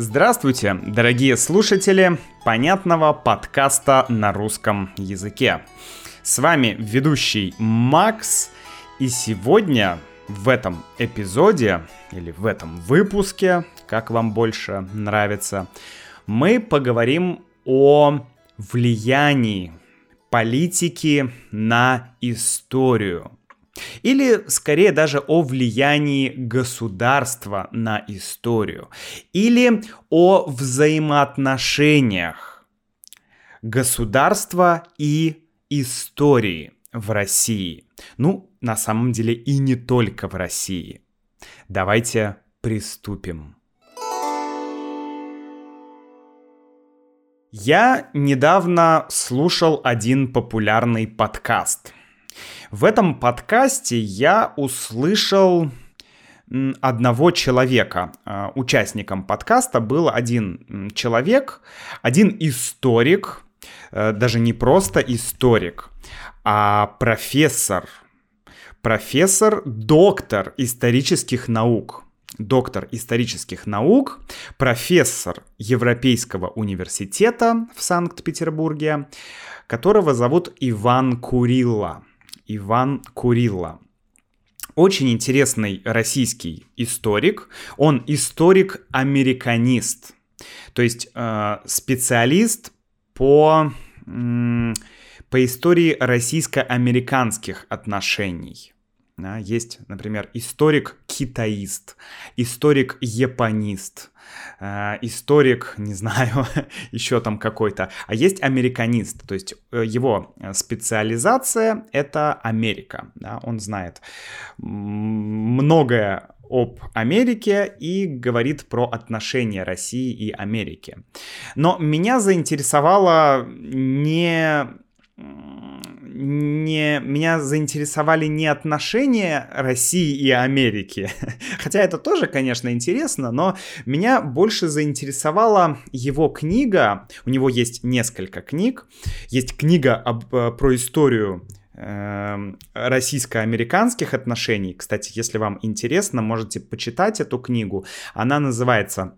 Здравствуйте, дорогие слушатели понятного подкаста на русском языке. С вами ведущий Макс, и сегодня в этом эпизоде, или в этом выпуске, как вам больше нравится, мы поговорим о влиянии политики на историю. Или, скорее, даже о влиянии государства на историю. Или о взаимоотношениях государства и истории в России. Ну, на самом деле и не только в России. Давайте приступим. Я недавно слушал один популярный подкаст – в этом подкасте я услышал одного человека. А, участником подкаста был один человек, один историк, э, даже не просто историк, а профессор. Профессор, доктор исторических наук. Доктор исторических наук, профессор Европейского университета в Санкт-Петербурге, которого зовут Иван Курилла. Иван Курилла. Очень интересный российский историк. Он историк-американист. То есть э, специалист по, э, по истории российско-американских отношений. Да, есть, например, историк-китаист, историк-японист, э, историк, не знаю, еще там какой-то. А есть американист, то есть э, его специализация — это Америка. Да, он знает многое об Америке и говорит про отношения России и Америки. Но меня заинтересовало не не, меня заинтересовали не отношения России и Америки, хотя это тоже, конечно, интересно, но меня больше заинтересовала его книга, у него есть несколько книг, есть книга об, э, про историю эм, российско-американских отношений. Кстати, если вам интересно, можете почитать эту книгу. Она называется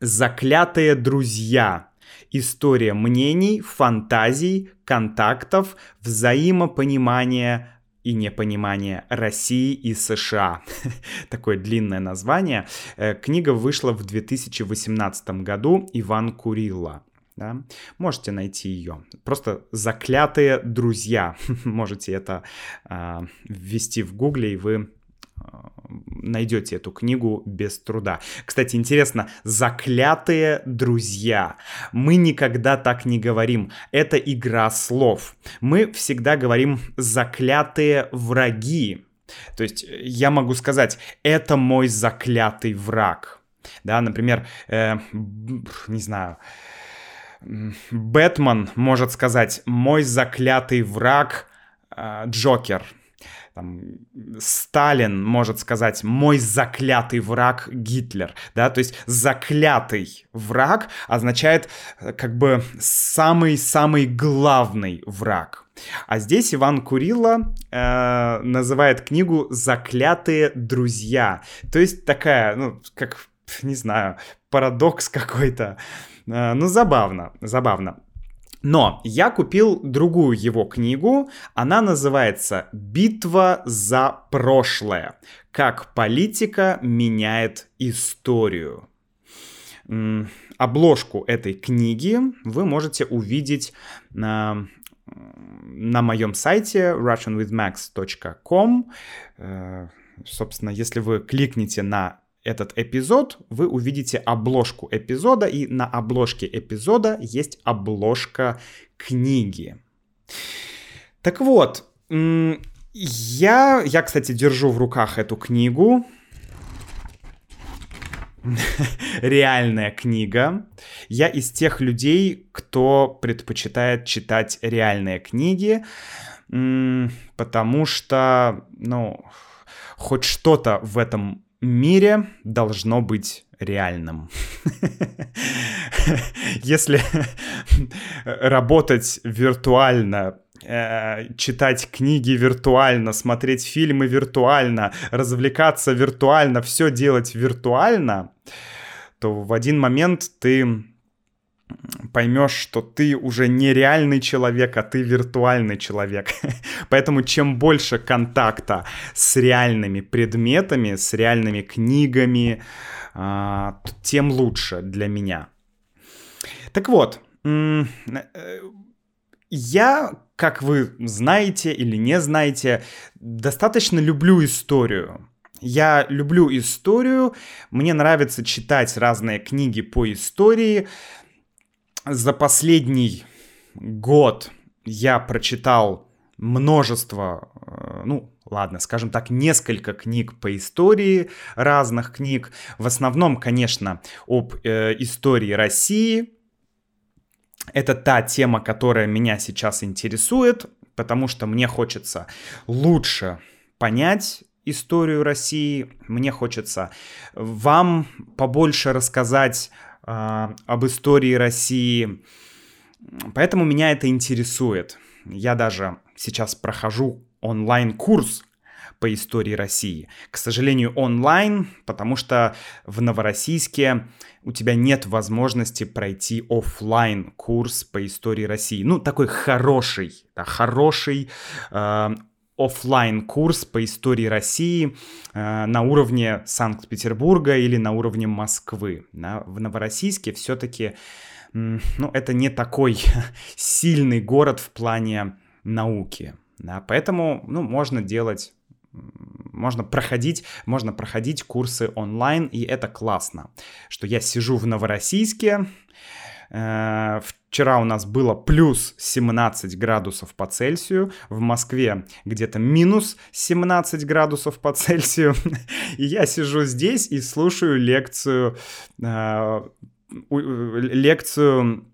«Заклятые друзья. История мнений, фантазий, контактов, взаимопонимания и непонимания России и США. Такое длинное название. Э, книга вышла в 2018 году Иван Курилла. Да? Можете найти ее. Просто заклятые друзья. Можете это э, ввести в гугле, и вы найдете эту книгу без труда. Кстати, интересно, «Заклятые друзья». Мы никогда так не говорим. Это игра слов. Мы всегда говорим «заклятые враги». То есть я могу сказать, это мой заклятый враг. Да, например, э, не знаю, Бэтмен может сказать, мой заклятый враг э, Джокер там, Сталин может сказать «мой заклятый враг Гитлер», да, то есть заклятый враг означает э, как бы самый-самый главный враг. А здесь Иван Курилла э, называет книгу «Заклятые друзья», то есть такая, ну, как, не знаю, парадокс какой-то, э, ну, забавно, забавно. Но я купил другую его книгу, она называется «Битва за прошлое. Как политика меняет историю». Обложку этой книги вы можете увидеть на, на моем сайте russianwithmax.com. Э, собственно, если вы кликните на этот эпизод, вы увидите обложку эпизода, и на обложке эпизода есть обложка книги. Так вот, я, я, кстати, держу в руках эту книгу. Реальная книга. Я из тех людей, кто предпочитает читать реальные книги, потому что, ну, хоть что-то в этом мире должно быть реальным. Если работать виртуально, э, читать книги виртуально, смотреть фильмы виртуально, развлекаться виртуально, все делать виртуально, то в один момент ты поймешь, что ты уже не реальный человек, а ты виртуальный человек. Поэтому чем больше контакта с реальными предметами, с реальными книгами, а, тем лучше для меня. Так вот, э, я, как вы знаете или не знаете, достаточно люблю историю. Я люблю историю, мне нравится читать разные книги по истории, за последний год я прочитал множество, э, ну, ладно, скажем так, несколько книг по истории, разных книг. В основном, конечно, об э, истории России. Это та тема, которая меня сейчас интересует, потому что мне хочется лучше понять историю России. Мне хочется вам побольше рассказать об истории России. Поэтому меня это интересует. Я даже сейчас прохожу онлайн-курс по истории России. К сожалению, онлайн, потому что в Новороссийске у тебя нет возможности пройти офлайн курс по истории России. Ну, такой хороший, да, хороший э, офлайн курс по истории России э, на уровне Санкт-Петербурга или на уровне Москвы. Да? В Новороссийске все-таки, ну, это не такой сильный город в плане науки. Да? Поэтому, ну, можно делать можно проходить, можно проходить курсы онлайн, и это классно, что я сижу в Новороссийске, Э, вчера у нас было плюс 17 градусов по Цельсию, в Москве где-то минус 17 градусов по Цельсию. И я сижу здесь и слушаю лекцию, э, лекцию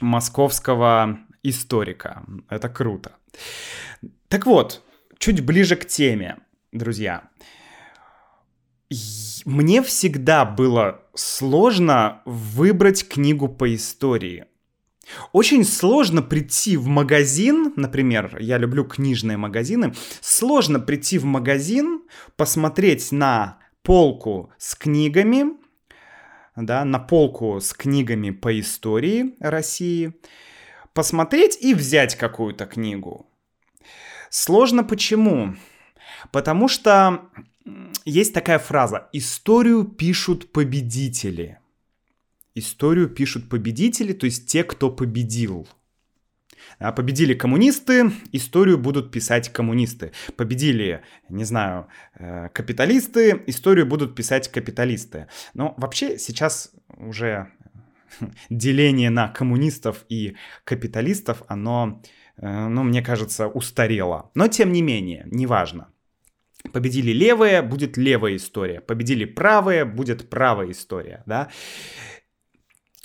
московского историка. Это круто. Так вот, чуть ближе к теме, друзья мне всегда было сложно выбрать книгу по истории. Очень сложно прийти в магазин, например, я люблю книжные магазины, сложно прийти в магазин, посмотреть на полку с книгами, да, на полку с книгами по истории России, посмотреть и взять какую-то книгу. Сложно почему? Потому что есть такая фраза «историю пишут победители». Историю пишут победители, то есть те, кто победил. А победили коммунисты, историю будут писать коммунисты. Победили, не знаю, э, капиталисты, историю будут писать капиталисты. Но вообще сейчас уже деление на коммунистов и капиталистов, оно, э, ну, мне кажется, устарело. Но тем не менее, неважно. Победили левые, будет левая история. Победили правые, будет правая история, да.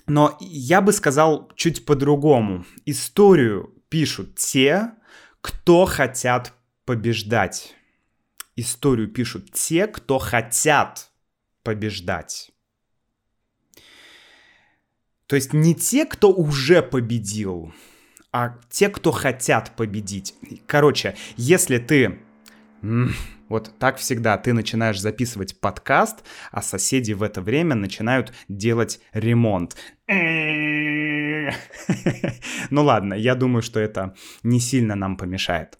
Но я бы сказал чуть по-другому. Историю пишут те, кто хотят побеждать. Историю пишут те, кто хотят побеждать. То есть не те, кто уже победил, а те, кто хотят победить. Короче, если ты вот так всегда. Ты начинаешь записывать подкаст, а соседи в это время начинают делать ремонт. Ну ладно, я думаю, что это не сильно нам помешает.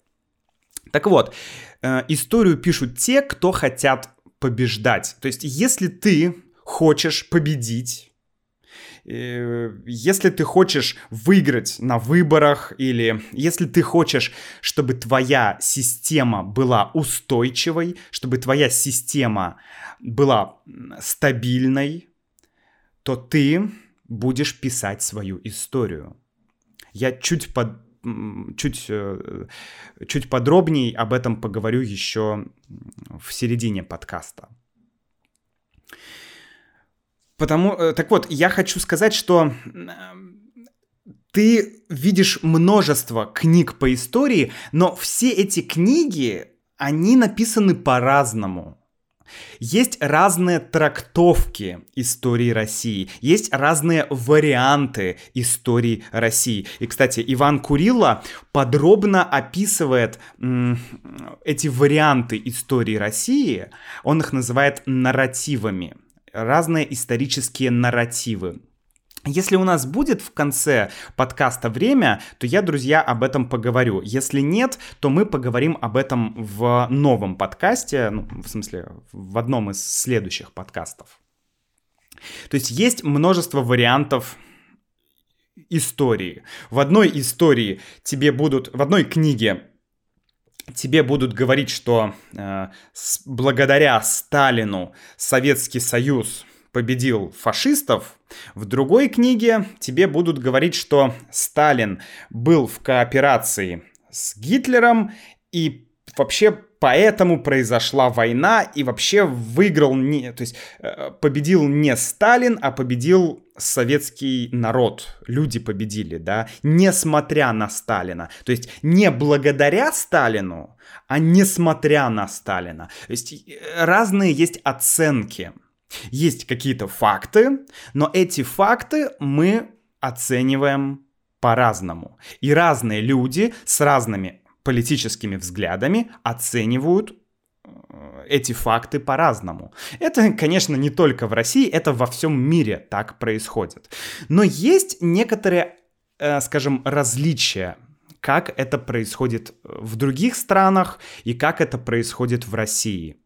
Так вот, э, историю пишут те, кто хотят побеждать. То есть, если ты хочешь победить, если ты хочешь выиграть на выборах или если ты хочешь, чтобы твоя система была устойчивой, чтобы твоя система была стабильной, то ты будешь писать свою историю. Я чуть под чуть, э, чуть подробнее об этом поговорю еще в середине подкаста. Потому, э, так вот, я хочу сказать, что ты видишь множество книг по истории, но все эти книги, они написаны по-разному. Есть разные трактовки истории России, есть разные варианты истории России. И, кстати, Иван Курилла подробно описывает м, эти варианты истории России, он их называет нарративами. Разные исторические нарративы. Если у нас будет в конце подкаста время, то я, друзья, об этом поговорю. Если нет, то мы поговорим об этом в новом подкасте, ну, в смысле, в одном из следующих подкастов. То есть есть множество вариантов истории. В одной истории тебе будут, в одной книге тебе будут говорить, что э, с, благодаря Сталину Советский Союз победил фашистов, в другой книге тебе будут говорить, что Сталин был в кооперации с Гитлером и вообще поэтому произошла война и вообще выиграл не, то есть э, победил не Сталин, а победил советский народ, люди победили, да, несмотря на Сталина. То есть не благодаря Сталину, а несмотря на Сталина. То есть э, разные есть оценки. Есть какие-то факты, но эти факты мы оцениваем по-разному. И разные люди с разными политическими взглядами оценивают э, эти факты по-разному. Это, конечно, не только в России, это во всем мире так происходит. Но есть некоторые, э, скажем, различия, как это происходит в других странах и как это происходит в России.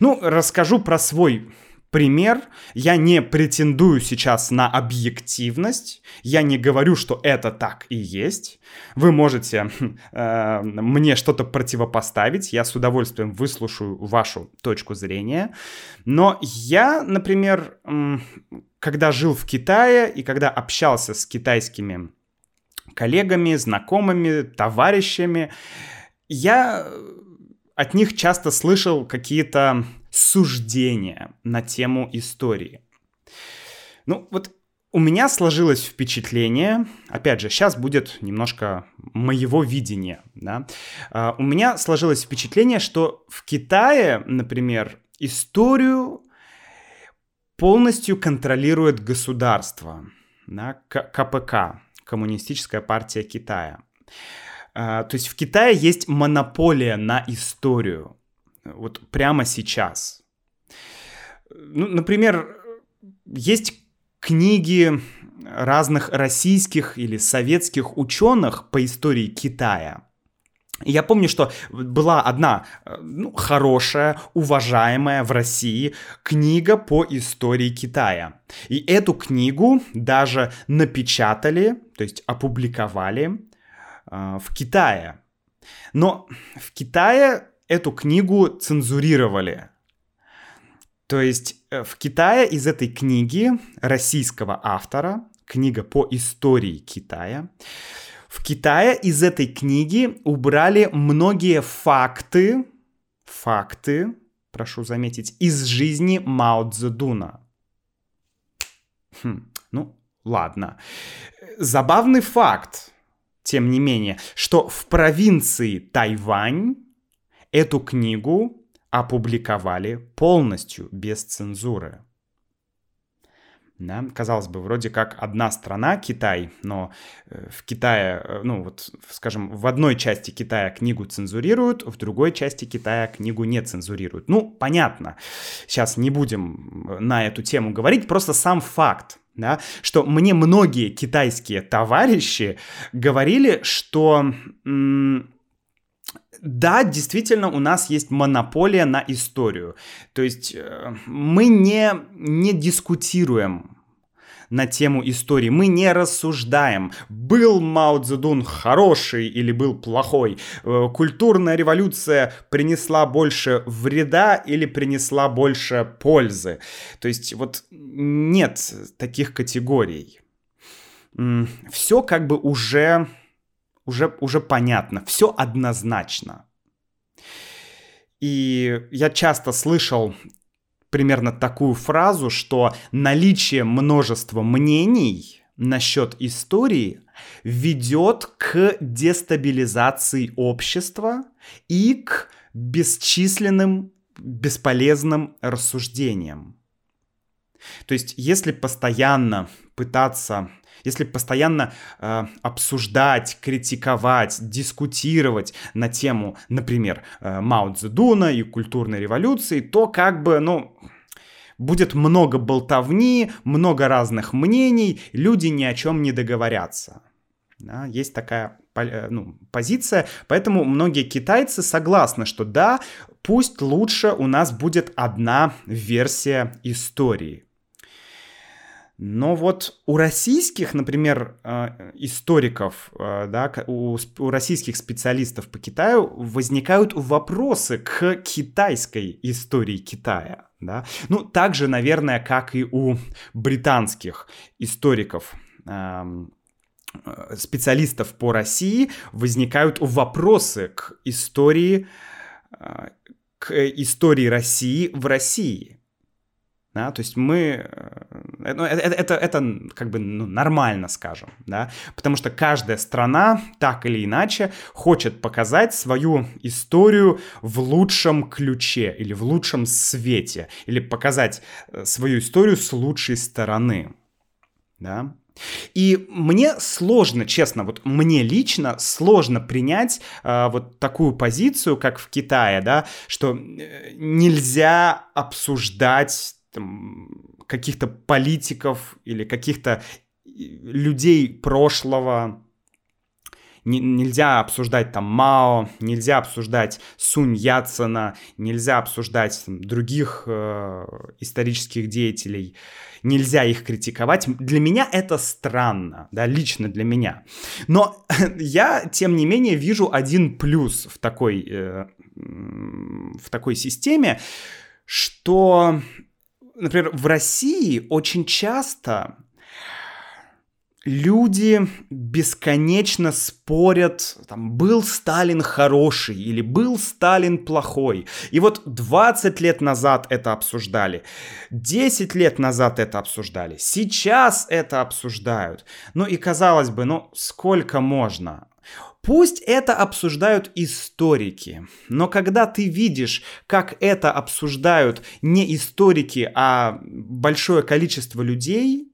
Ну, расскажу про свой пример. Я не претендую сейчас на объективность. Я не говорю, что это так и есть. Вы можете э, мне что-то противопоставить. Я с удовольствием выслушаю вашу точку зрения. Но я, например, э, когда жил в Китае и когда общался с китайскими коллегами, знакомыми, товарищами, я от них часто слышал какие-то суждения на тему истории. Ну, вот у меня сложилось впечатление, опять же, сейчас будет немножко моего видения, да, uh, у меня сложилось впечатление, что в Китае, например, историю полностью контролирует государство, да, КПК, Коммунистическая партия Китая. Uh, то есть в Китае есть монополия на историю вот прямо сейчас. Ну, например, есть книги разных российских или советских ученых по истории Китая. Я помню, что была одна ну, хорошая, уважаемая в России книга по истории Китая. И эту книгу даже напечатали, то есть опубликовали э, в Китае. Но в Китае эту книгу цензурировали. То есть э, в Китае из этой книги российского автора, книга по истории Китая, в Китае из этой книги убрали многие факты, факты, прошу заметить, из жизни Мао Цзэдуна. Хм, ну, ладно. Забавный факт, тем не менее, что в провинции Тайвань Эту книгу опубликовали полностью без цензуры. Да, казалось бы, вроде как одна страна, Китай, но э, в Китае, э, ну вот, скажем, в одной части Китая книгу цензурируют, в другой части Китая книгу не цензурируют. Ну, понятно, сейчас не будем э, на эту тему говорить, просто сам факт, да, что мне многие китайские товарищи говорили, что м- да, действительно, у нас есть монополия на историю. То есть э, мы не, не дискутируем на тему истории. Мы не рассуждаем, был Мао Цзэдун хороший или был плохой. Э, культурная революция принесла больше вреда или принесла больше пользы. То есть вот нет таких категорий. Все как бы уже уже, уже понятно, все однозначно. И я часто слышал примерно такую фразу, что наличие множества мнений насчет истории ведет к дестабилизации общества и к бесчисленным бесполезным рассуждениям. То есть, если постоянно пытаться если постоянно э, обсуждать, критиковать, дискутировать на тему, например, э, Мао Цзэдуна и культурной революции, то как бы, ну, Будет много болтовни, много разных мнений, люди ни о чем не договорятся. Да, есть такая э, ну, позиция, поэтому многие китайцы согласны, что да, пусть лучше у нас будет одна версия истории. Но вот у российских, например, э, историков, э, да, у, российских специалистов по Китаю возникают вопросы к китайской истории Китая. Да? Ну, так же, наверное, как и у британских историков эм, э, специалистов по России возникают вопросы к истории, к истории России в России. Да, то есть мы... Э, ну, это, это, это как бы ну, нормально, скажем, да, потому что каждая страна так или иначе хочет показать свою историю в лучшем ключе или в лучшем свете, или показать э, свою историю с лучшей стороны, да. И мне сложно, честно, вот мне лично сложно принять э, вот такую позицию, как в Китае, да, что э, нельзя обсуждать каких-то политиков или каких-то людей прошлого. Нельзя обсуждать там Мао, нельзя обсуждать Сунь Яцена, нельзя обсуждать там, других э, исторических деятелей, нельзя их критиковать. Для меня это странно, да, лично для меня. Но я, тем не менее, вижу один плюс в такой, э, в такой системе, что например, в России очень часто люди бесконечно спорят, там, был Сталин хороший или был Сталин плохой. И вот 20 лет назад это обсуждали, 10 лет назад это обсуждали, сейчас это обсуждают. Ну и казалось бы, ну сколько можно? Пусть это обсуждают историки, но когда ты видишь, как это обсуждают не историки, а большое количество людей,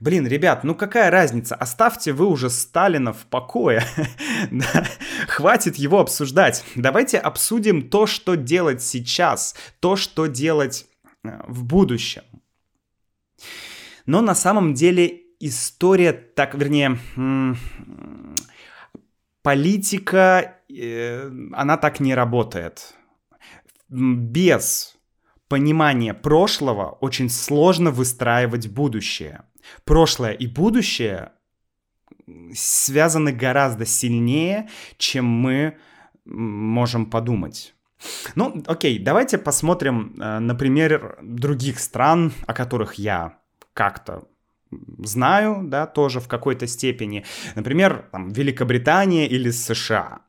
Блин, ребят, ну какая разница? Оставьте вы уже Сталина в покое. Хватит его обсуждать. Давайте обсудим то, что делать сейчас, то, что делать э, в будущем. Но на самом деле история так, вернее, политика, э, она так не работает. Без понимания прошлого очень сложно выстраивать будущее. Прошлое и будущее связаны гораздо сильнее, чем мы можем подумать. Ну, окей, давайте посмотрим э, на пример других стран, о которых я как-то знаю, да, тоже в какой-то степени. Например, там, Великобритания или США.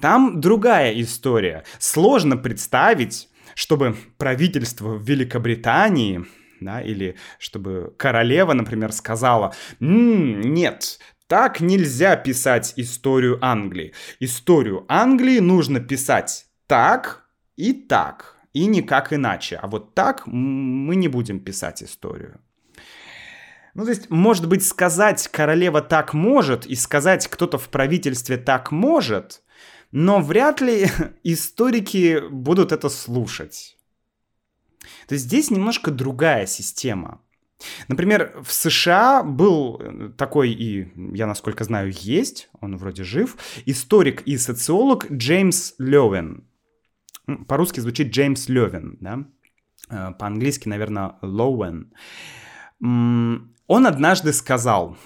Там другая история. Сложно представить, чтобы правительство в Великобритании да, или чтобы королева, например, сказала, «М-м, нет, так нельзя писать историю Англии. Историю Англии нужно писать так и так, и никак иначе. А вот так мы не будем писать историю. Ну, то есть, может быть, сказать королева так может, и сказать кто-то в правительстве так может, но вряд ли историки будут это слушать. То есть здесь немножко другая система. Например, в США был такой, и я, насколько знаю, есть, он вроде жив, историк и социолог Джеймс Левин. По-русски звучит Джеймс Левин, да? Э, по-английски, наверное, Лоуэн. Он однажды сказал,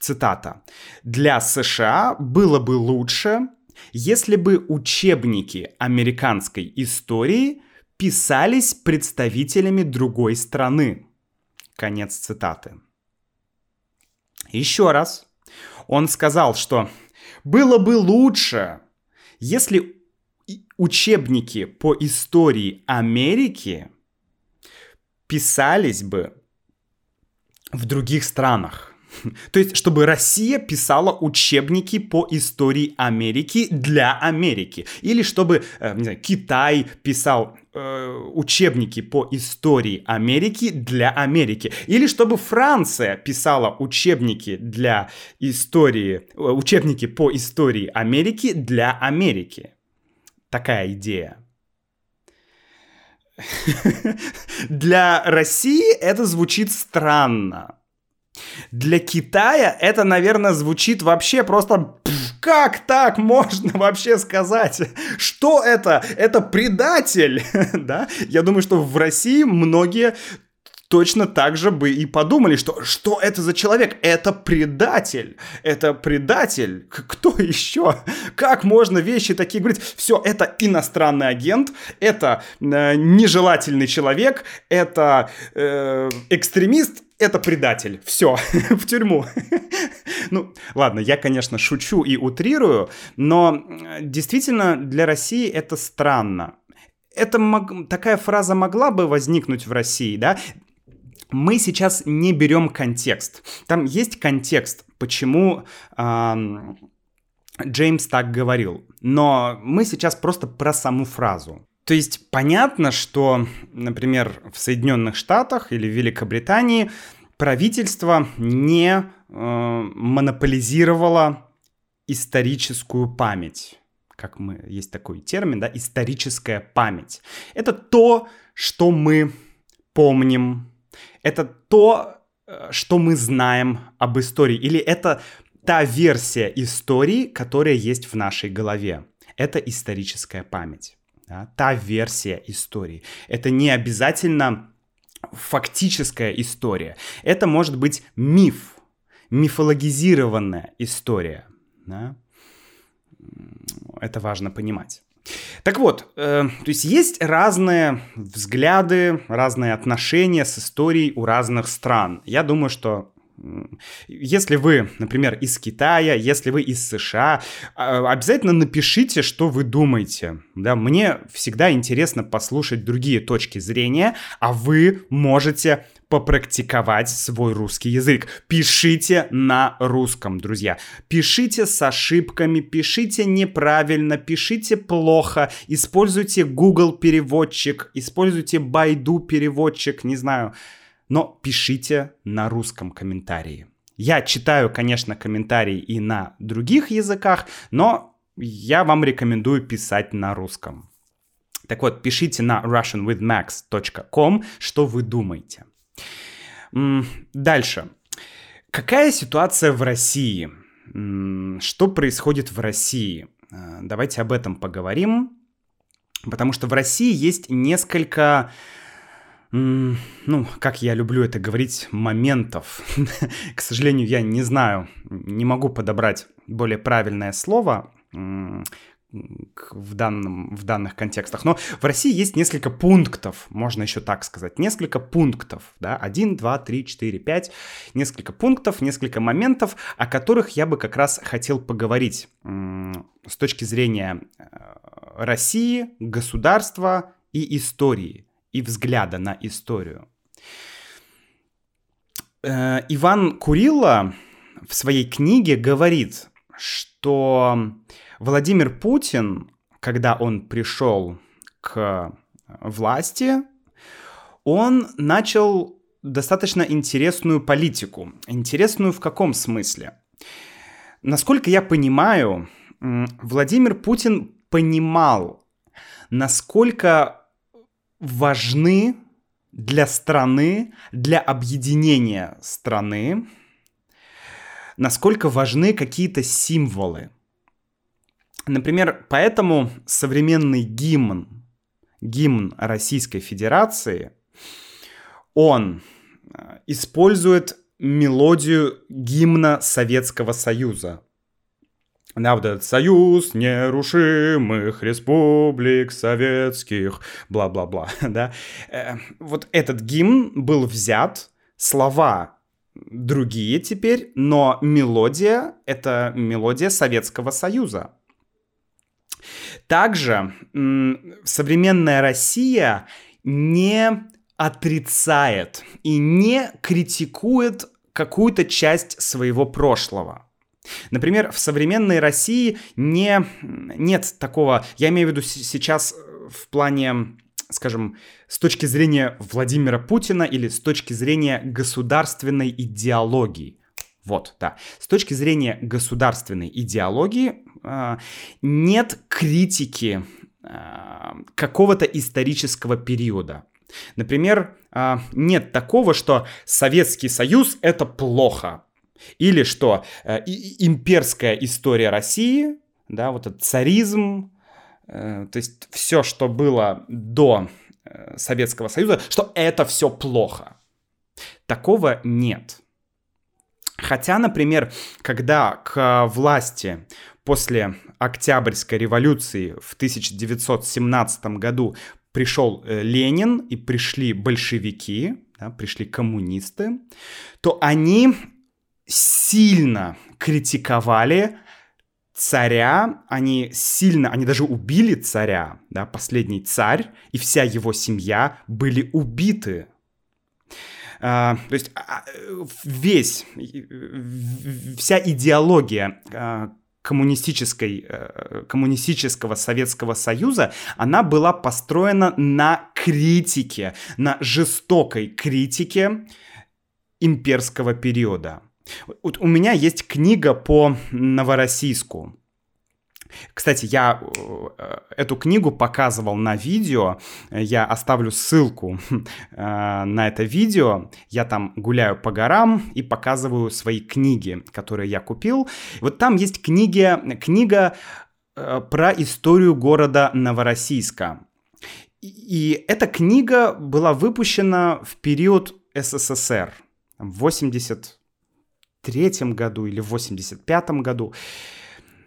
цитата, «Для США было бы лучше, если бы учебники американской истории писались представителями другой страны». Конец цитаты. Еще раз. Он сказал, что было бы лучше, если учебники по истории Америки писались бы в других странах. То есть, чтобы Россия писала учебники по истории Америки для Америки. Или чтобы, э, не знаю, Китай писал э, учебники по истории Америки для Америки. Или чтобы Франция писала учебники для истории, э, учебники по истории Америки для Америки. Такая идея. Для России это звучит странно. Для Китая это, наверное, звучит вообще просто... Как так можно вообще сказать? Что это? Это предатель, да? Я думаю, что в России многие точно так же бы и подумали, что что это за человек? Это предатель. Это предатель. Кто еще? Как можно вещи такие говорить? Все, это иностранный агент, это э, нежелательный человек, это э, экстремист, это предатель. Все, в тюрьму. ну, ладно, я, конечно, шучу и утрирую, но действительно для России это странно. Это мог, такая фраза могла бы возникнуть в России, да? Мы сейчас не берем контекст. Там есть контекст, почему эм, Джеймс так говорил. Но мы сейчас просто про саму фразу. То есть понятно, что, например, в Соединенных Штатах или в Великобритании правительство не э, монополизировало историческую память. Как мы, есть такой термин, да, историческая память. Это то, что мы помним, это то, э, что мы знаем об истории, или это та версия истории, которая есть в нашей голове. Это историческая память да, та версия истории. Это не обязательно фактическая история. Это может быть миф, мифологизированная история. Да? Это важно понимать. Так вот, э, то есть есть разные взгляды, разные отношения с историей у разных стран. Я думаю, что если вы, например, из Китая, если вы из США, а, обязательно напишите, что вы думаете. Да, мне всегда интересно послушать другие точки зрения, а вы можете попрактиковать свой русский язык. Пишите на русском, друзья. Пишите с ошибками, пишите неправильно, пишите плохо, используйте Google переводчик, используйте Байду переводчик, не знаю но пишите на русском комментарии. Я читаю, конечно, комментарии и на других языках, но я вам рекомендую писать на русском. Так вот, пишите на russianwithmax.com, что вы думаете. Дальше. Какая ситуация в России? Что происходит в России? Э, давайте об этом поговорим. Потому что в России есть несколько ну, как я люблю это говорить, моментов. К сожалению, я не знаю, не могу подобрать более правильное слово в, данном, в данных контекстах. Но в России есть несколько пунктов, можно еще так сказать, несколько пунктов, да, один, два, три, четыре, пять, несколько пунктов, несколько моментов, о которых я бы как раз хотел поговорить с точки зрения э, России, государства и истории и взгляда на историю. Э, Иван Курилла в своей книге говорит, что Владимир Путин, когда он пришел к власти, он начал достаточно интересную политику. Интересную в каком смысле? Насколько я понимаю, Владимир Путин понимал, насколько важны для страны, для объединения страны, насколько важны какие-то символы. Например, поэтому современный гимн, гимн Российской Федерации, он э, использует мелодию гимна Советского Союза. Да, вот этот союз нерушимых республик советских, бла-бла-бла, да. Э, вот этот гимн был взят, слова другие теперь, но мелодия — это мелодия Советского Союза. Также современная Россия не отрицает и не критикует какую-то часть своего прошлого. Например, в современной России не, нет такого, я имею в виду сейчас в плане, скажем, с точки зрения Владимира Путина или с точки зрения государственной идеологии. Вот, да. С точки зрения государственной идеологии э, нет критики какого-то исторического периода. Например, нет такого, что Советский Союз это плохо. Или что имперская история России, да, вот этот царизм, то есть все, что было до Советского Союза, что это все плохо. Такого нет. Хотя, например, когда к власти после Октябрьской революции в 1917 году пришел э, Ленин и пришли большевики, да, пришли коммунисты, то они сильно критиковали царя, они сильно, они даже убили царя, да, последний царь и вся его семья были убиты. А, то есть а, весь, вся идеология а, коммунистической, э, коммунистического Советского Союза, она была построена на критике, на жестокой критике имперского периода. Вот у меня есть книга по Новороссийску. Кстати, я э, эту книгу показывал на видео, я оставлю ссылку э, на это видео, я там гуляю по горам и показываю свои книги, которые я купил. Вот там есть книги, книга э, про историю города Новороссийска. И эта книга была выпущена в период СССР, в 83 году или в 85 году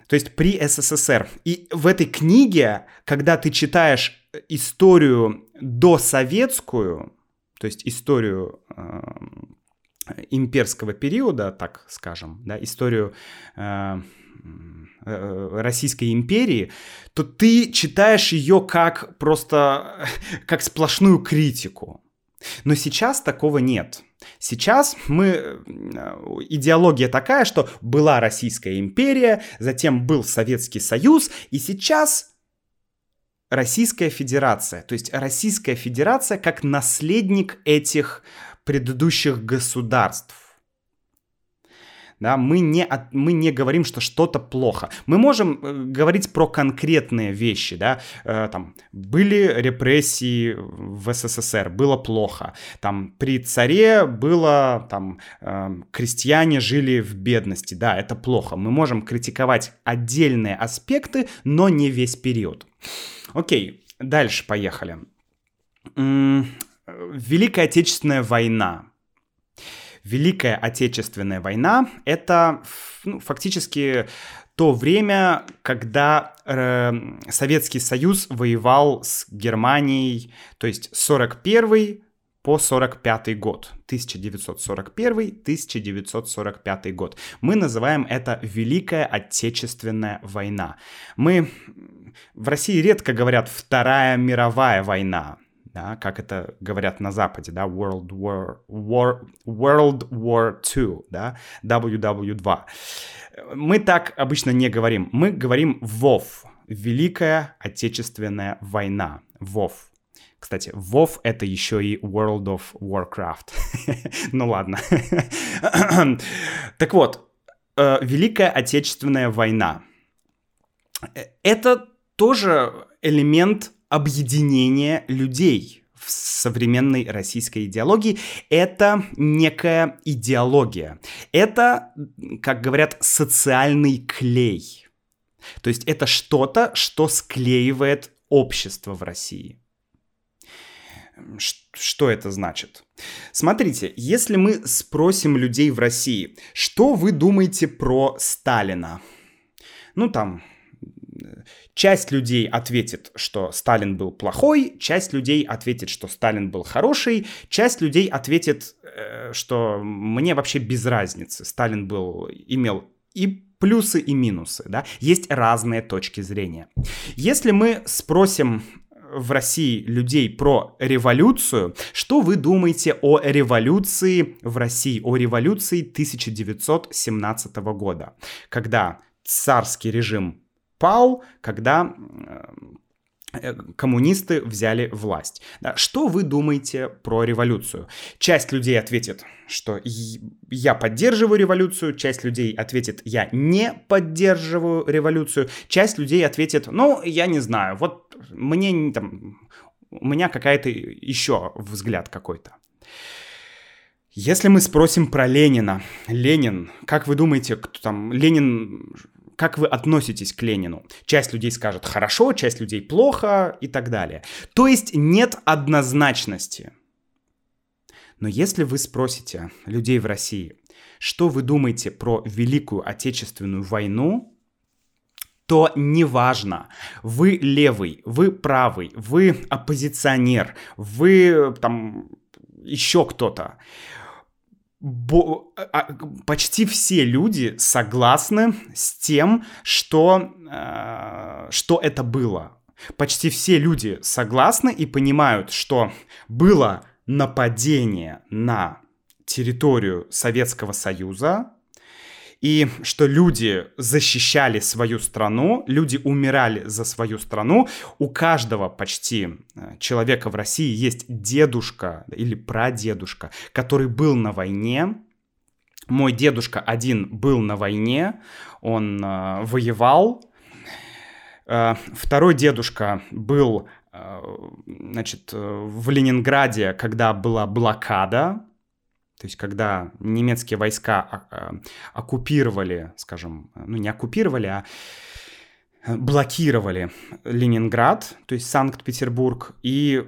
то есть при СССР. И в этой книге, когда ты читаешь историю досоветскую, то есть историю э, имперского периода, так скажем, да, историю э, э, Российской империи, то ты читаешь ее как просто как сплошную критику. Но сейчас такого нет. Сейчас мы... Э, идеология такая, что была Российская империя, затем был Советский Союз, и сейчас Российская Федерация. То есть Российская Федерация как наследник этих предыдущих государств да, мы не, от, мы не говорим, что что-то плохо. Мы можем э, говорить про конкретные вещи, да, э, там, были репрессии в СССР, было плохо, там, при царе было, там, э, крестьяне жили в бедности, да, это плохо. Мы можем критиковать отдельные аспекты, но не весь период. Окей, дальше поехали. Великая Отечественная война. Великая Отечественная война — это ну, фактически то время, когда э, Советский Союз воевал с Германией, то есть 41 по 45 год. 1941-1945 год. Мы называем это Великая Отечественная война. Мы в России редко говорят Вторая мировая война да, как это говорят на Западе, да, World War, War, World War II, да, WW2. Мы так обычно не говорим. Мы говорим ВОВ, Великая Отечественная война, ВОВ. Кстати, WoW — это еще и World of Warcraft. ну ладно. так вот, э, Великая Отечественная война. Э, это тоже элемент объединение людей в современной российской идеологии. Это некая идеология. Это, как говорят, социальный клей. То есть это что-то, что склеивает общество в России. Что это значит? Смотрите, если мы спросим людей в России, что вы думаете про Сталина? Ну там, Часть людей ответит, что Сталин был плохой, часть людей ответит, что Сталин был хороший, часть людей ответит, э, что мне вообще без разницы. Сталин был, имел и плюсы, и минусы, да, есть разные точки зрения. Если мы спросим в России людей про революцию, что вы думаете о революции в России, о революции 1917 года, когда царский режим пал, когда Э, коммунисты взяли власть. Что вы думаете про революцию? Часть людей ответит, что я поддерживаю революцию, часть людей ответит, я не поддерживаю революцию, часть людей ответит, ну, я не знаю, вот мне там, у меня какая-то еще взгляд какой-то. Если мы спросим про Ленина, Ленин, как вы думаете, кто там, Ленин как вы относитесь к Ленину? Часть людей скажет хорошо, часть людей плохо и так далее. То есть нет однозначности. Но если вы спросите людей в России, что вы думаете про Великую Отечественную войну, то неважно, вы левый, вы правый, вы оппозиционер, вы там еще кто-то бо- а, а, почти все люди согласны с тем, что, э, что это было. Почти все люди согласны и понимают, что было нападение на территорию Советского Союза, и что люди защищали свою страну, люди умирали за свою страну. У каждого почти э, человека в России есть дедушка или прадедушка, который был на войне. Мой дедушка один был на войне, он э, воевал. Э, второй дедушка был э, значит, э, в Ленинграде, когда была блокада, то есть, когда немецкие войска а, а, оккупировали, скажем, ну не оккупировали, а э, блокировали Ленинград, то есть Санкт-Петербург, и,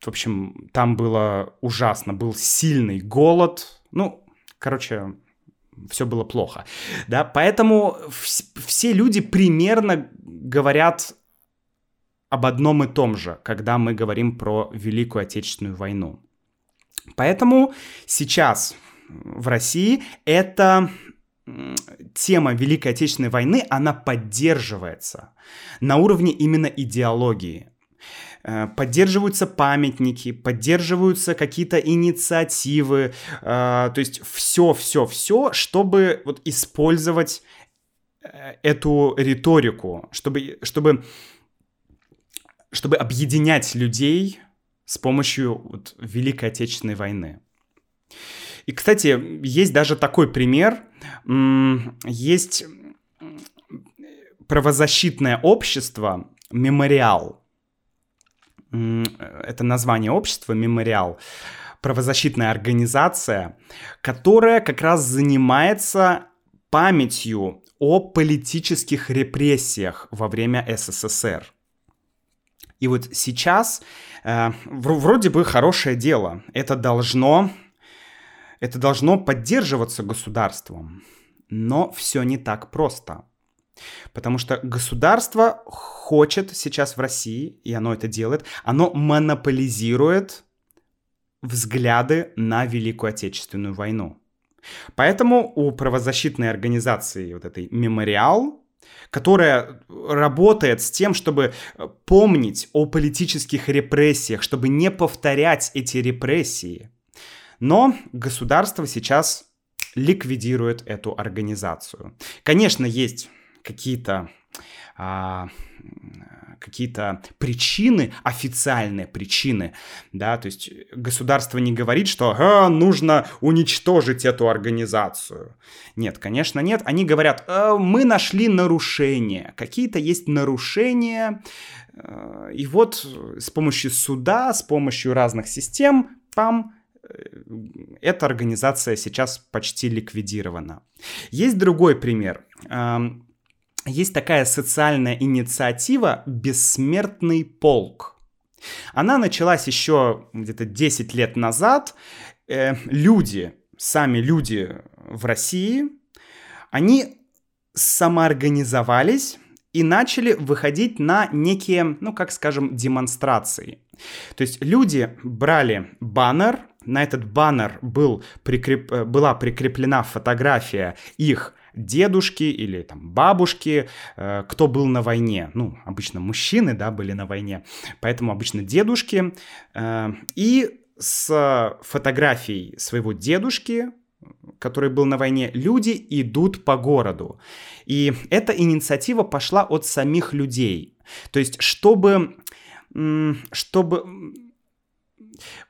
в общем, там было ужасно, был сильный голод, ну, короче, все было плохо, да, поэтому все люди примерно говорят об одном и том же, когда мы говорим про Великую Отечественную войну. Поэтому сейчас в России эта тема Великой Отечественной войны, она поддерживается на уровне именно идеологии. Э, поддерживаются памятники, поддерживаются какие-то инициативы, э, то есть все-все-все, чтобы вот использовать э, эту риторику, чтобы, чтобы, чтобы объединять людей с помощью вот, Великой Отечественной войны. И, кстати, есть даже такой пример. Есть правозащитное общество «Мемориал». Это название общества «Мемориал». Правозащитная организация, которая как раз занимается памятью о политических репрессиях во время СССР. И вот сейчас э, вроде бы хорошее дело. Это должно, это должно поддерживаться государством. Но все не так просто. Потому что государство хочет сейчас в России, и оно это делает, оно монополизирует взгляды на Великую Отечественную войну. Поэтому у правозащитной организации вот этой «Мемориал» которая работает с тем, чтобы э, помнить о политических репрессиях, чтобы не повторять эти репрессии. Но государство сейчас ликвидирует эту организацию. Конечно, есть какие-то а, какие-то причины, официальные причины, да, то есть государство не говорит, что а, нужно уничтожить эту организацию. Нет, конечно, нет. Они говорят, а, мы нашли нарушения, какие-то есть нарушения, э, и вот с помощью суда, с помощью разных систем, пам, э, эта организация сейчас почти ликвидирована. Есть другой пример есть такая социальная инициатива «Бессмертный полк». Она началась еще где-то 10 лет назад. Э, люди, сами люди в России, они самоорганизовались и начали выходить на некие, ну как скажем, демонстрации. То есть люди брали баннер, на этот баннер был прикреп... Была прикреплена фотография их дедушки или там бабушки, э, кто был на войне. Ну, обычно мужчины, да, были на войне, поэтому обычно дедушки. Э, и с фотографией своего дедушки, который был на войне, люди идут по городу. И эта инициатива пошла от самих людей. То есть, чтобы... Чтобы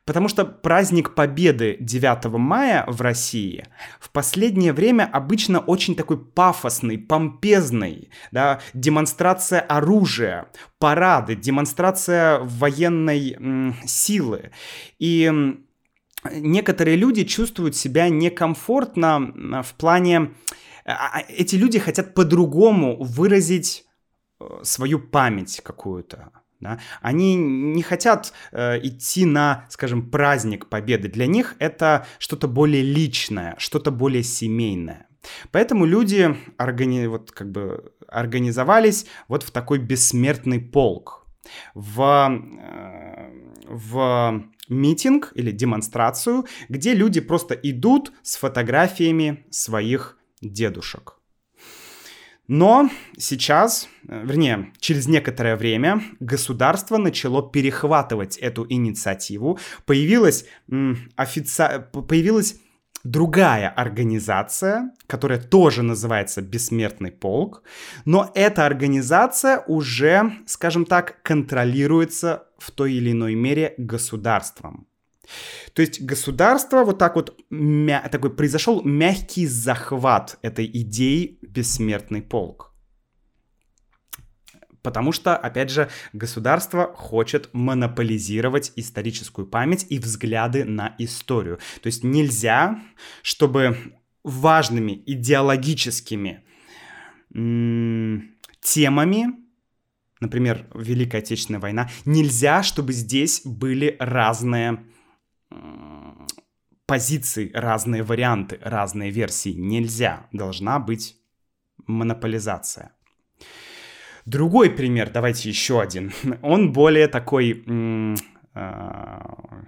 Потому что праздник Победы 9 мая в России в последнее время обычно очень такой пафосный, помпезный, да, демонстрация оружия, парады, демонстрация военной м, силы. И некоторые люди чувствуют себя некомфортно в плане... А, а, эти люди хотят по-другому выразить э, свою память какую-то. Да? Они не хотят э, идти на, скажем, праздник победы. Для них это что-то более личное, что-то более семейное. Поэтому люди органи... вот, как бы организовались вот в такой бессмертный полк. В, э, в митинг или демонстрацию, где люди просто идут с фотографиями своих дедушек. Но сейчас, э, вернее, через некоторое время государство начало перехватывать эту инициативу. Появилась, офици... появилась другая организация, которая тоже называется Бессмертный полк, но эта организация уже, скажем так, контролируется в той или иной мере государством. То есть государство вот так вот, мя- такой произошел мягкий захват этой идеи бессмертный полк. Потому что, опять же, государство хочет монополизировать историческую память и взгляды на историю. То есть нельзя, чтобы важными идеологическими темами, например, Великая Отечественная война, нельзя, чтобы здесь были разные позиции, разные варианты, разные версии. Нельзя. Должна быть монополизация. Другой пример, давайте еще один. Он более такой, э,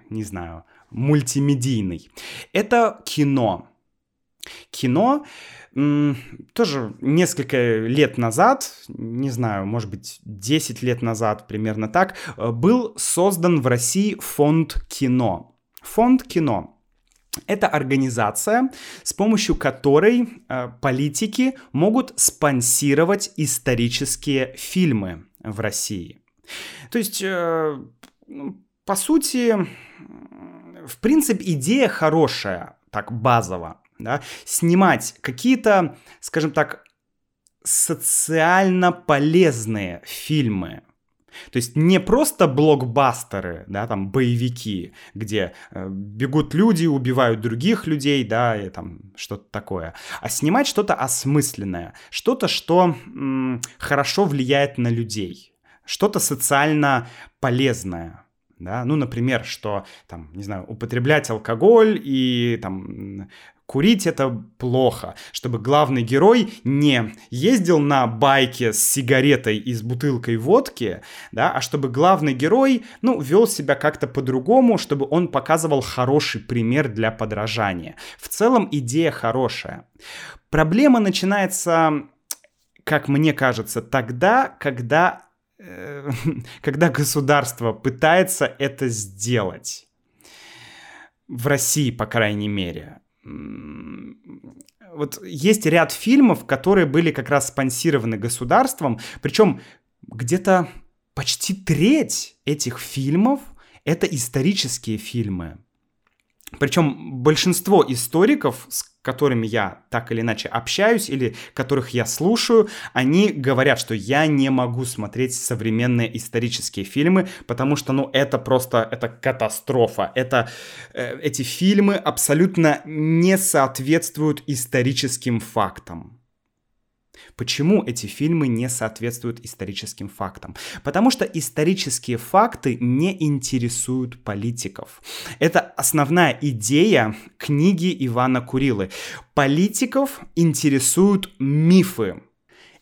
не знаю, мультимедийный. Это кино. Кино тоже несколько лет назад, не знаю, может быть, 10 лет назад, примерно так, э, был создан в России фонд кино. Фонд кино. Это организация, с помощью которой э, политики могут спонсировать исторические фильмы в России. То есть, э, ну, по сути, в принципе, идея хорошая, так базово, да, снимать какие-то, скажем так, социально полезные фильмы, то есть не просто блокбастеры, да, там боевики, где э, бегут люди, убивают других людей, да, и там что-то такое, а снимать что-то осмысленное, что-то, что м, хорошо влияет на людей, что-то социально полезное, да, ну, например, что, там, не знаю, употреблять алкоголь и, там, Курить это плохо, чтобы главный герой не ездил на байке с сигаретой и с бутылкой водки, да, а чтобы главный герой, ну, вел себя как-то по-другому, чтобы он показывал хороший пример для подражания. В целом идея хорошая. Проблема начинается, как мне кажется, тогда, когда, э, когда государство пытается это сделать. В России, по крайней мере вот есть ряд фильмов, которые были как раз спонсированы государством, причем где-то почти треть этих фильмов это исторические фильмы. Причем большинство историков, которыми я так или иначе общаюсь или которых я слушаю, они говорят, что я не могу смотреть современные исторические фильмы, потому что, ну, это просто, это катастрофа. Это, э, эти фильмы абсолютно не соответствуют историческим фактам. Почему эти фильмы не соответствуют историческим фактам? Потому что исторические факты не интересуют политиков. Это основная идея книги Ивана Курилы. Политиков интересуют мифы,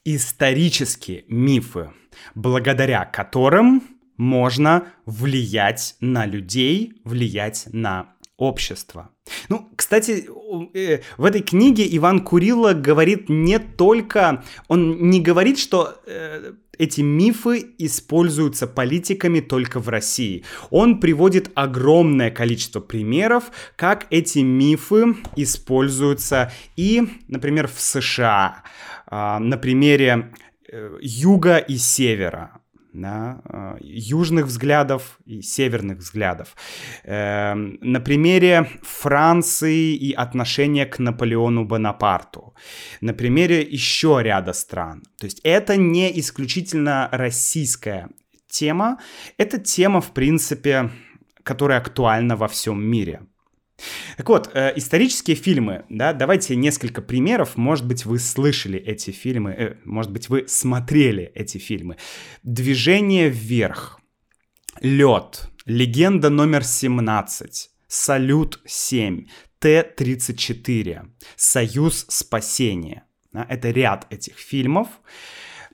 исторические мифы, благодаря которым можно влиять на людей, влиять на общество. Ну, кстати, э, в этой книге Иван Курила говорит не только... Он не говорит, что э, эти мифы используются политиками только в России. Он приводит огромное количество примеров, как эти мифы используются и, например, в США. Э, на примере э, юга и севера да, э, южных взглядов и северных взглядов. Э, на примере Франции и отношения к Наполеону Бонапарту. На примере еще ряда стран. То есть это не исключительно российская тема, это тема, в принципе, которая актуальна во всем мире. Так вот, э, исторические фильмы, да, давайте несколько примеров. Может быть, вы слышали эти фильмы, э, может быть, вы смотрели эти фильмы. «Движение вверх», «Лед», «Легенда номер 17», «Салют 7», Т-34, «Союз спасения». Да, это ряд этих фильмов.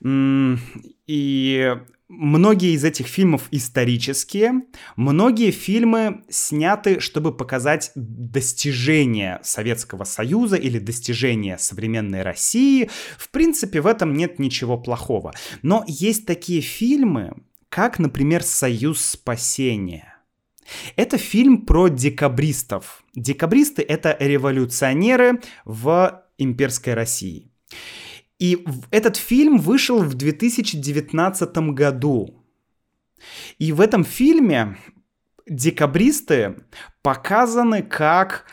И Многие из этих фильмов исторические, многие фильмы сняты, чтобы показать достижения Советского Союза или достижения современной России. В принципе, в этом нет ничего плохого. Но есть такие фильмы, как, например, «Союз спасения». Это фильм про декабристов. Декабристы — это революционеры в имперской России. И этот фильм вышел в 2019 году. И в этом фильме декабристы показаны как,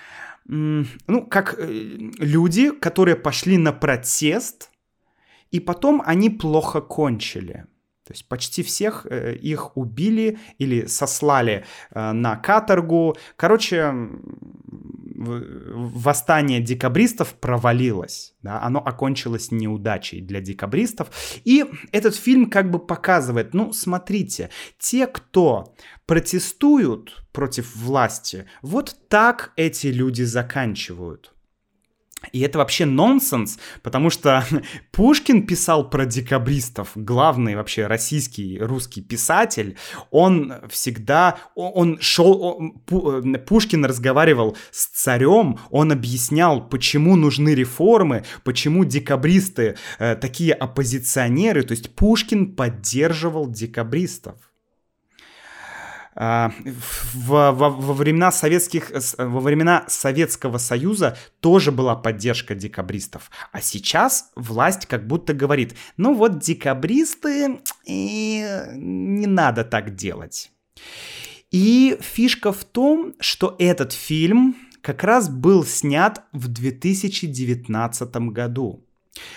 ну, как э, люди, которые пошли на протест, и потом они плохо кончили. То есть почти всех э, их убили или сослали э, на каторгу. Короче, восстание декабристов провалилось, да, оно окончилось неудачей для декабристов. И этот фильм как бы показывает, ну, смотрите, те, кто протестуют против власти, вот так эти люди заканчивают. И это вообще нонсенс, потому что Пушкин писал про декабристов, главный вообще российский русский писатель. Он всегда, он шел, э, Пушкин разговаривал с царем, он объяснял, почему нужны реформы, почему декабристы э, такие оппозиционеры. То есть Пушкин поддерживал декабристов. А, во, во, во, времена советских, во времена Советского Союза тоже была поддержка декабристов. А сейчас власть как будто говорит, ну вот декабристы, и не надо так делать. И фишка в том, что этот фильм как раз был снят в 2019 году.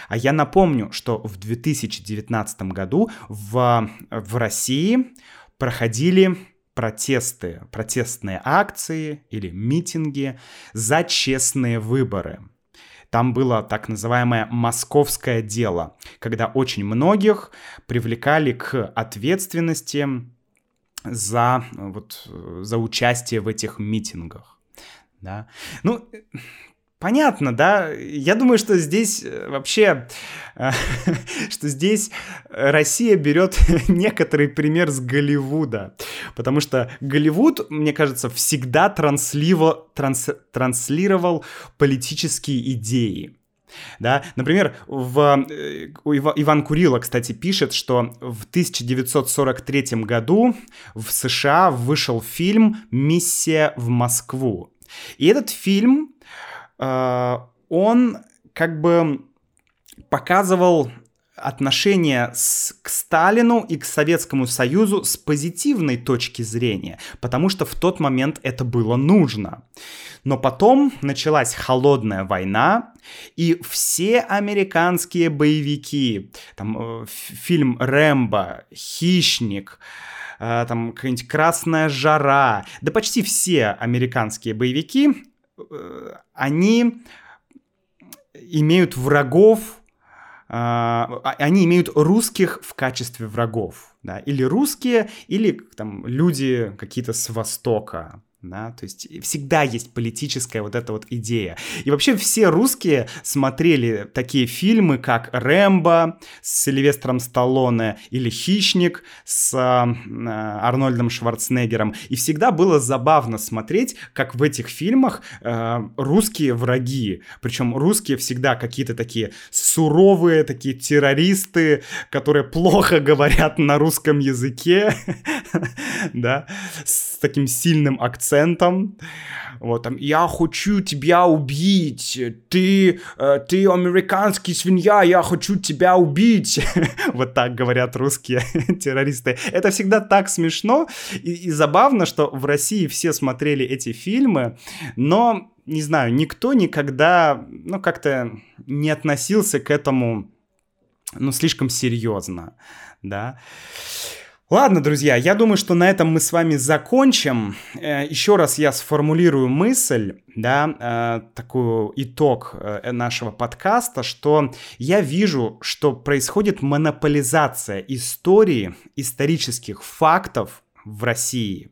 А я напомню, что в 2019 году в, в России проходили протесты, протестные акции или митинги за честные выборы. Там было так называемое московское дело, когда очень многих привлекали к ответственности за, вот, за участие в этих митингах. Да? Ну, Понятно, да? Я думаю, что здесь э, вообще, э, что здесь Россия берет некоторый пример с Голливуда, потому что Голливуд, мне кажется, всегда транслива, транс, транслировал политические идеи. Да? Например, в, э, Иван Курила, кстати, пишет, что в 1943 году в США вышел фильм «Миссия в Москву». И этот фильм он как бы показывал отношение с, к Сталину и к Советскому Союзу с позитивной точки зрения, потому что в тот момент это было нужно. Но потом началась холодная война, и все американские боевики, там э, фильм «Рэмбо», «Хищник», э, там какая-нибудь «Красная жара», да почти все американские боевики Э, они имеют врагов, а, а, они имеют русских в качестве врагов, да, или русские, или там люди какие-то с Востока, да, то есть всегда есть политическая вот эта вот идея. И вообще все русские смотрели такие фильмы, как «Рэмбо» с Сильвестром Сталлоне или «Хищник» с э, Арнольдом Шварценеггером. И всегда было забавно смотреть, как в этих фильмах э, русские враги, причем русские всегда какие-то такие суровые, такие террористы, которые плохо говорят на русском языке, да, с таким сильным акцентом акцентом. Вот там, я хочу тебя убить, ты, э, ты американский свинья, я хочу тебя убить. вот так говорят русские террористы. Это всегда так смешно и, и забавно, что в России все смотрели эти фильмы, но, не знаю, никто никогда, ну, как-то не относился к этому, ну, слишком серьезно, да. Ладно, друзья, я думаю, что на этом мы с вами закончим. Э, Еще раз я сформулирую мысль, да, э, такой итог э, нашего подкаста, что я вижу, что происходит монополизация истории, исторических фактов в России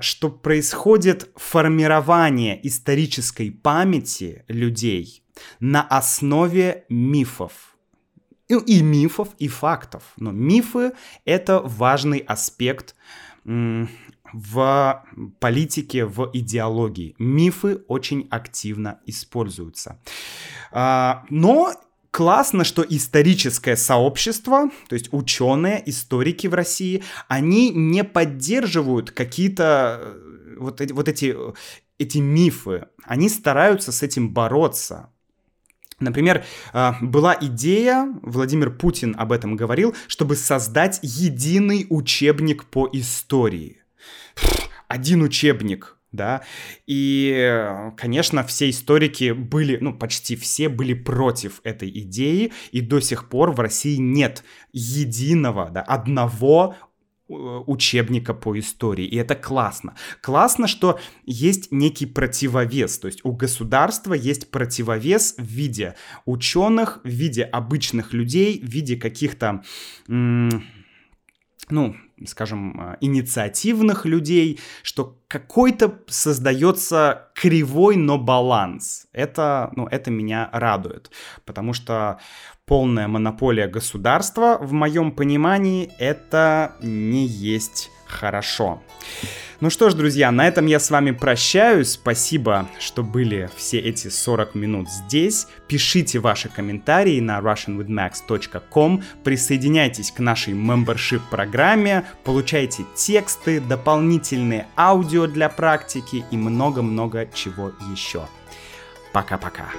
что происходит формирование исторической памяти людей на основе мифов и, и мифов, и фактов. Но мифы — это важный аспект в политике, в идеологии. Мифы очень активно используются. А, но классно, что историческое сообщество, то есть ученые, историки в России, они не поддерживают какие-то э, вот эти, вот эти, эти мифы. Они стараются с этим бороться. Например, а, была идея, Владимир Путин об этом говорил, чтобы создать единый учебник по истории. Один учебник, да, и, конечно, все историки были, ну, почти все были против этой идеи, и до сих пор в России нет единого, да, одного Э, учебника по истории, и это классно. Классно, что есть некий противовес, то есть у государства есть противовес в виде ученых, в виде обычных людей, в виде каких-то, ну, скажем, э, инициативных людей, что какой-то создается кривой, но баланс. Это, ну, это меня радует, потому что полная монополия государства, в моем понимании, это не есть хорошо. Ну что ж, друзья, на этом я с вами прощаюсь. Спасибо, что были все эти 40 минут здесь. Пишите ваши комментарии на russianwithmax.com, присоединяйтесь к нашей membership программе, получайте тексты, дополнительные аудио для практики и много-много чего еще. Пока-пока.